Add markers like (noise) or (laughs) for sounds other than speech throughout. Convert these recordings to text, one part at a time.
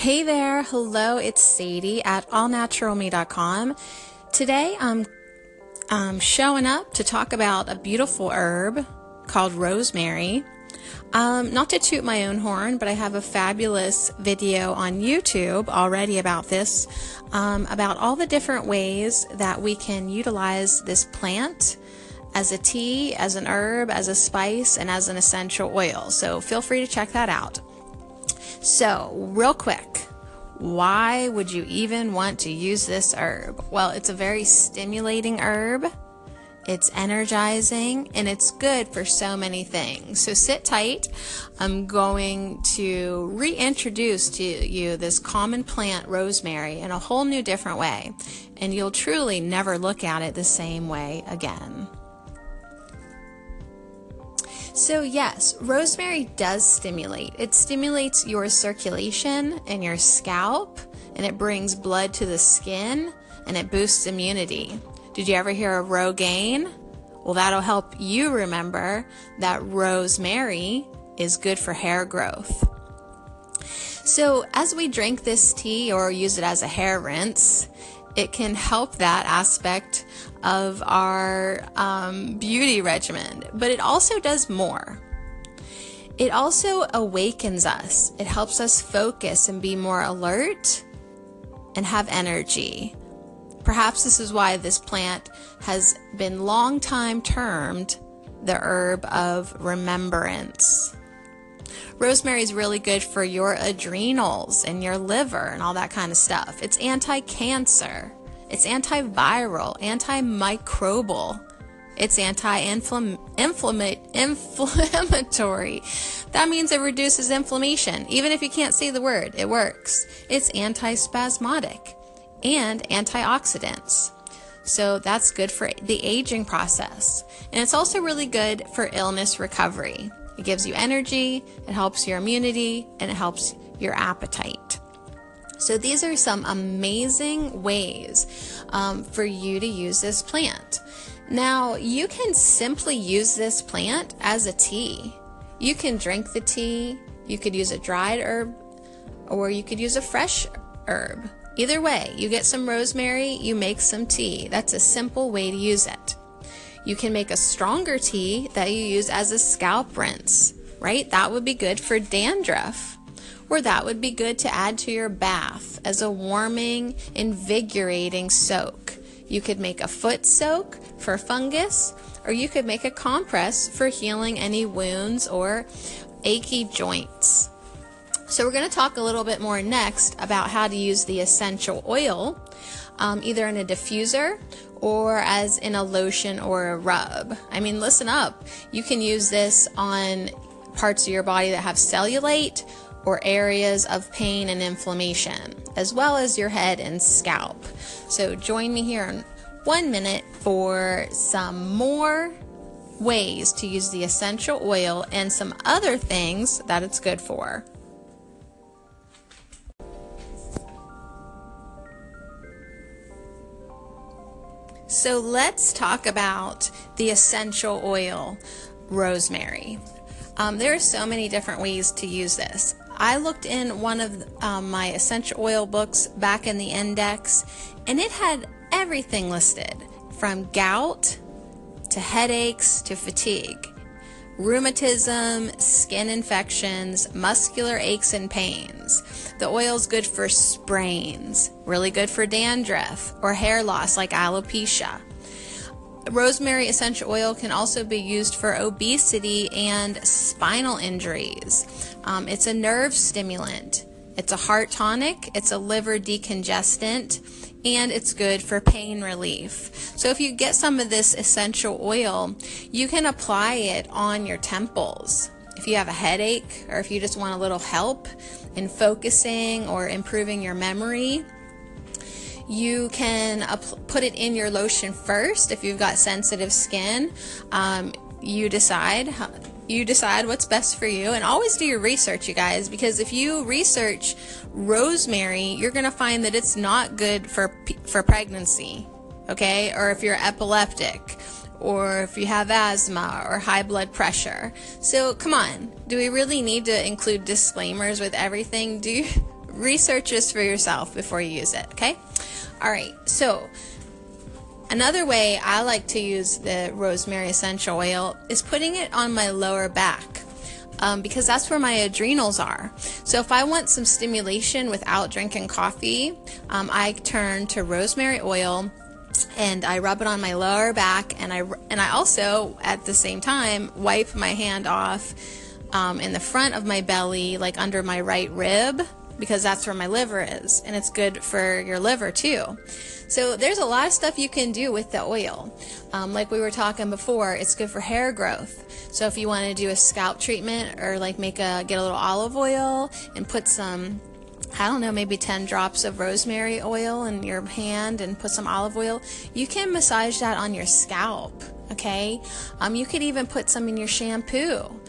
Hey there, hello, it's Sadie at allnaturalme.com. Today I'm showing up to talk about a beautiful herb called rosemary. Um, not to toot my own horn, but I have a fabulous video on YouTube already about this, um, about all the different ways that we can utilize this plant as a tea, as an herb, as a spice, and as an essential oil. So feel free to check that out. So, real quick, why would you even want to use this herb? Well, it's a very stimulating herb. It's energizing and it's good for so many things. So sit tight. I'm going to reintroduce to you this common plant, rosemary, in a whole new different way. And you'll truly never look at it the same way again. So, yes, rosemary does stimulate. It stimulates your circulation and your scalp, and it brings blood to the skin, and it boosts immunity. Did you ever hear of Rogaine? Well, that'll help you remember that rosemary is good for hair growth. So, as we drink this tea or use it as a hair rinse, it can help that aspect of our um, beauty regimen, but it also does more. It also awakens us. It helps us focus and be more alert and have energy. Perhaps this is why this plant has been long time termed the herb of remembrance. Rosemary is really good for your adrenals and your liver and all that kind of stuff. It's anti cancer, it's antiviral, antimicrobial, it's anti inflammatory. That means it reduces inflammation. Even if you can't say the word, it works. It's antispasmodic and antioxidants. So that's good for the aging process. And it's also really good for illness recovery. It gives you energy, it helps your immunity, and it helps your appetite. So these are some amazing ways um, for you to use this plant. Now, you can simply use this plant as a tea. You can drink the tea, you could use a dried herb, or you could use a fresh herb. Either way, you get some rosemary, you make some tea. That's a simple way to use it. You can make a stronger tea that you use as a scalp rinse, right? That would be good for dandruff. Or that would be good to add to your bath as a warming, invigorating soak. You could make a foot soak for fungus, or you could make a compress for healing any wounds or achy joints. So, we're going to talk a little bit more next about how to use the essential oil, um, either in a diffuser or as in a lotion or a rub. I mean, listen up. You can use this on parts of your body that have cellulite or areas of pain and inflammation, as well as your head and scalp. So, join me here in one minute for some more ways to use the essential oil and some other things that it's good for. So let's talk about the essential oil, rosemary. Um, there are so many different ways to use this. I looked in one of um, my essential oil books back in the index, and it had everything listed from gout to headaches to fatigue rheumatism, skin infections, muscular aches and pains. The oil is good for sprains, really good for dandruff or hair loss like alopecia. Rosemary essential oil can also be used for obesity and spinal injuries. Um, it's a nerve stimulant. It's a heart tonic. It's a liver decongestant and it's good for pain relief. So if you get some of this essential oil, you can apply it on your temples. If you have a headache or if you just want a little help in focusing or improving your memory, you can put it in your lotion first if you've got sensitive skin. Um, you decide you decide what's best for you and always do your research you guys because if you research rosemary you're going to find that it's not good for for pregnancy okay? Or if you're epileptic or if you have asthma or high blood pressure. So come on. Do we really need to include disclaimers with everything? Do (laughs) research this for yourself before you use it, okay? All right, so another way I like to use the rosemary essential oil is putting it on my lower back. Um, because that's where my adrenals are. So if I want some stimulation without drinking coffee, um, I turn to rosemary oil and I rub it on my lower back, and I and I also at the same time wipe my hand off um, in the front of my belly, like under my right rib, because that's where my liver is, and it's good for your liver too. So there's a lot of stuff you can do with the oil. Um, like we were talking before, it's good for hair growth. So if you want to do a scalp treatment or like make a get a little olive oil and put some I don't know, maybe 10 drops of rosemary oil in your hand and put some olive oil. You can massage that on your scalp, okay? Um, you could even put some in your shampoo.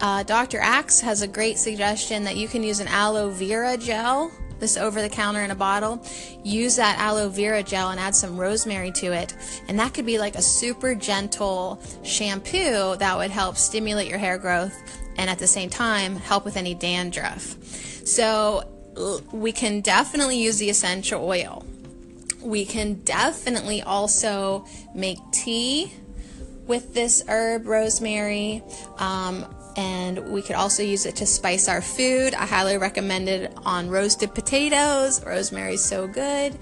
Uh, Dr. Axe has a great suggestion that you can use an aloe vera gel, this over the counter in a bottle. Use that aloe vera gel and add some rosemary to it. And that could be like a super gentle shampoo that would help stimulate your hair growth and at the same time help with any dandruff. So we can definitely use the essential oil. We can definitely also make tea with this herb, rosemary. Um, and we could also use it to spice our food. I highly recommend it on roasted potatoes. Rosemary is so good.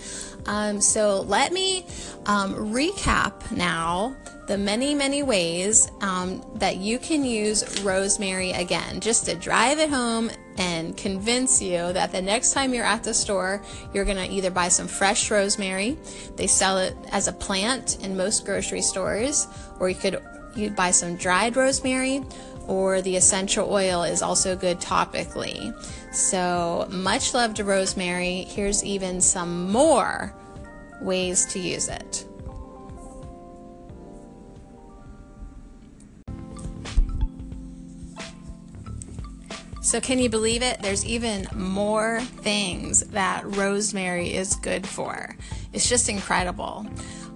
Um, so let me um, recap now the many, many ways um, that you can use rosemary again, just to drive it home and convince you that the next time you're at the store, you're going to either buy some fresh rosemary. They sell it as a plant in most grocery stores, or you could you buy some dried rosemary, or the essential oil is also good topically. So, much love to rosemary. Here's even some more ways to use it. So, can you believe it? There's even more things that rosemary is good for. It's just incredible.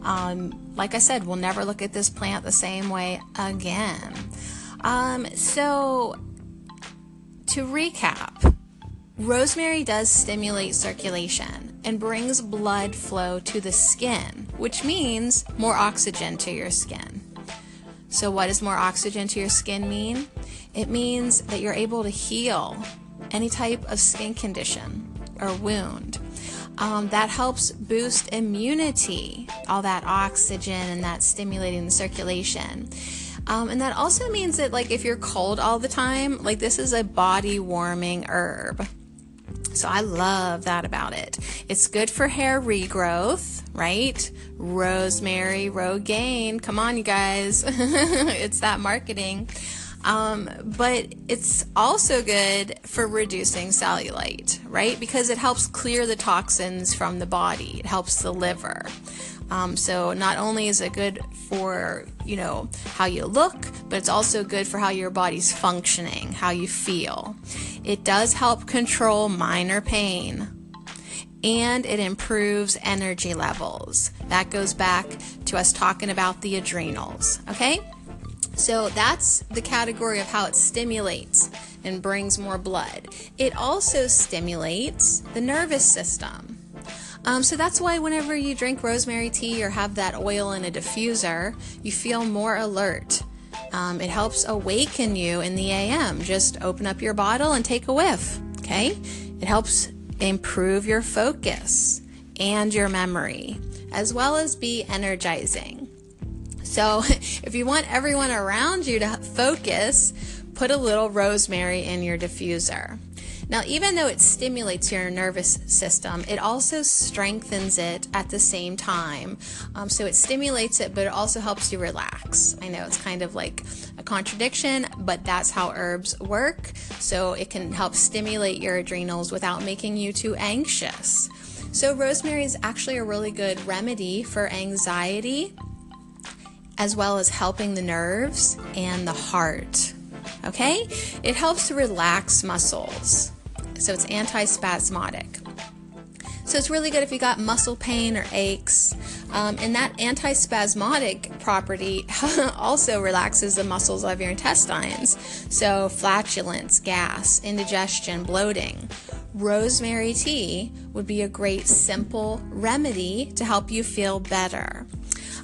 Um, like I said, we'll never look at this plant the same way again. Um, so, to recap, rosemary does stimulate circulation and brings blood flow to the skin, which means more oxygen to your skin. So, what does more oxygen to your skin mean? It means that you're able to heal any type of skin condition or wound. Um, that helps boost immunity, all that oxygen and that stimulating the circulation. Um, and that also means that, like, if you're cold all the time, like, this is a body warming herb. So I love that about it. It's good for hair regrowth, right? Rosemary, Rogaine. Come on, you guys. (laughs) it's that marketing. Um, but it's also good for reducing cellulite, right? Because it helps clear the toxins from the body. It helps the liver. Um, so not only is it good for you know how you look, but it's also good for how your body's functioning, how you feel. It does help control minor pain. And it improves energy levels. That goes back to us talking about the adrenals, okay? So that's the category of how it stimulates and brings more blood. It also stimulates the nervous system. Um, so that's why whenever you drink rosemary tea or have that oil in a diffuser, you feel more alert. Um, it helps awaken you in the AM. Just open up your bottle and take a whiff. Okay? It helps improve your focus and your memory, as well as be energizing. So, (laughs) if you want everyone around you to focus, put a little rosemary in your diffuser. Now, even though it stimulates your nervous system, it also strengthens it at the same time. Um, so it stimulates it, but it also helps you relax. I know it's kind of like a contradiction, but that's how herbs work. So it can help stimulate your adrenals without making you too anxious. So, rosemary is actually a really good remedy for anxiety as well as helping the nerves and the heart. Okay? It helps to relax muscles. So it's antispasmodic. So it's really good if you got muscle pain or aches. Um, and that antispasmodic property (laughs) also relaxes the muscles of your intestines. So flatulence, gas, indigestion, bloating. rosemary tea would be a great simple remedy to help you feel better.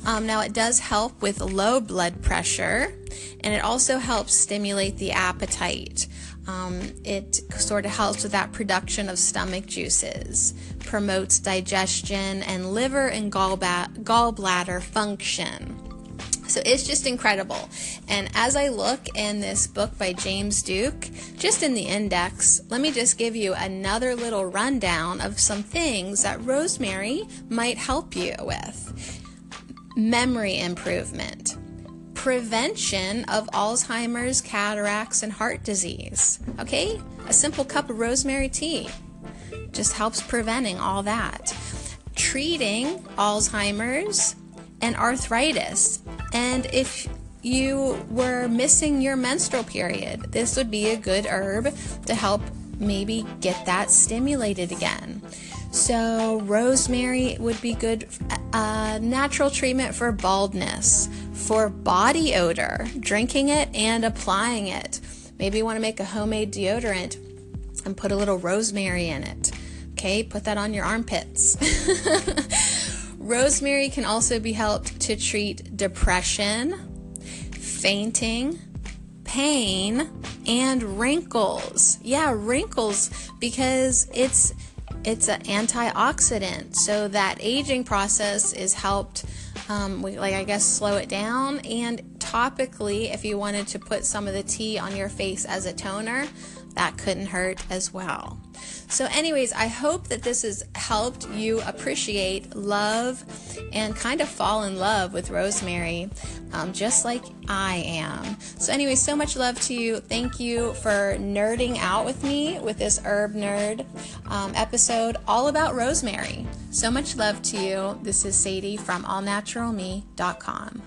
Um, now, it does help with low blood pressure and it also helps stimulate the appetite. Um, it sort of helps with that production of stomach juices, promotes digestion and liver and gallba- gallbladder function. So it's just incredible. And as I look in this book by James Duke, just in the index, let me just give you another little rundown of some things that rosemary might help you with memory improvement, prevention of Alzheimer's, cataracts, and heart disease. Okay? A simple cup of rosemary tea just helps preventing all that. Treating Alzheimer's and arthritis. And if you were missing your menstrual period, this would be a good herb to help maybe get that stimulated again. So, rosemary would be good, uh, natural treatment for baldness, for body odor, drinking it and applying it. Maybe you want to make a homemade deodorant and put a little rosemary in it. Okay, put that on your armpits. (laughs) rosemary can also be helped to treat depression, fainting, pain, and wrinkles. Yeah, wrinkles because it's it's an antioxidant, so that aging process is helped. Um, we, like I guess slow it down and topically if you wanted to put some of the tea on your face as a toner that couldn't hurt as well so, anyways, I hope that this has helped you appreciate love and kind of fall in love with rosemary, um, just like I am. So, anyways, so much love to you. Thank you for nerding out with me with this Herb Nerd um, episode all about rosemary. So much love to you. This is Sadie from allnaturalme.com.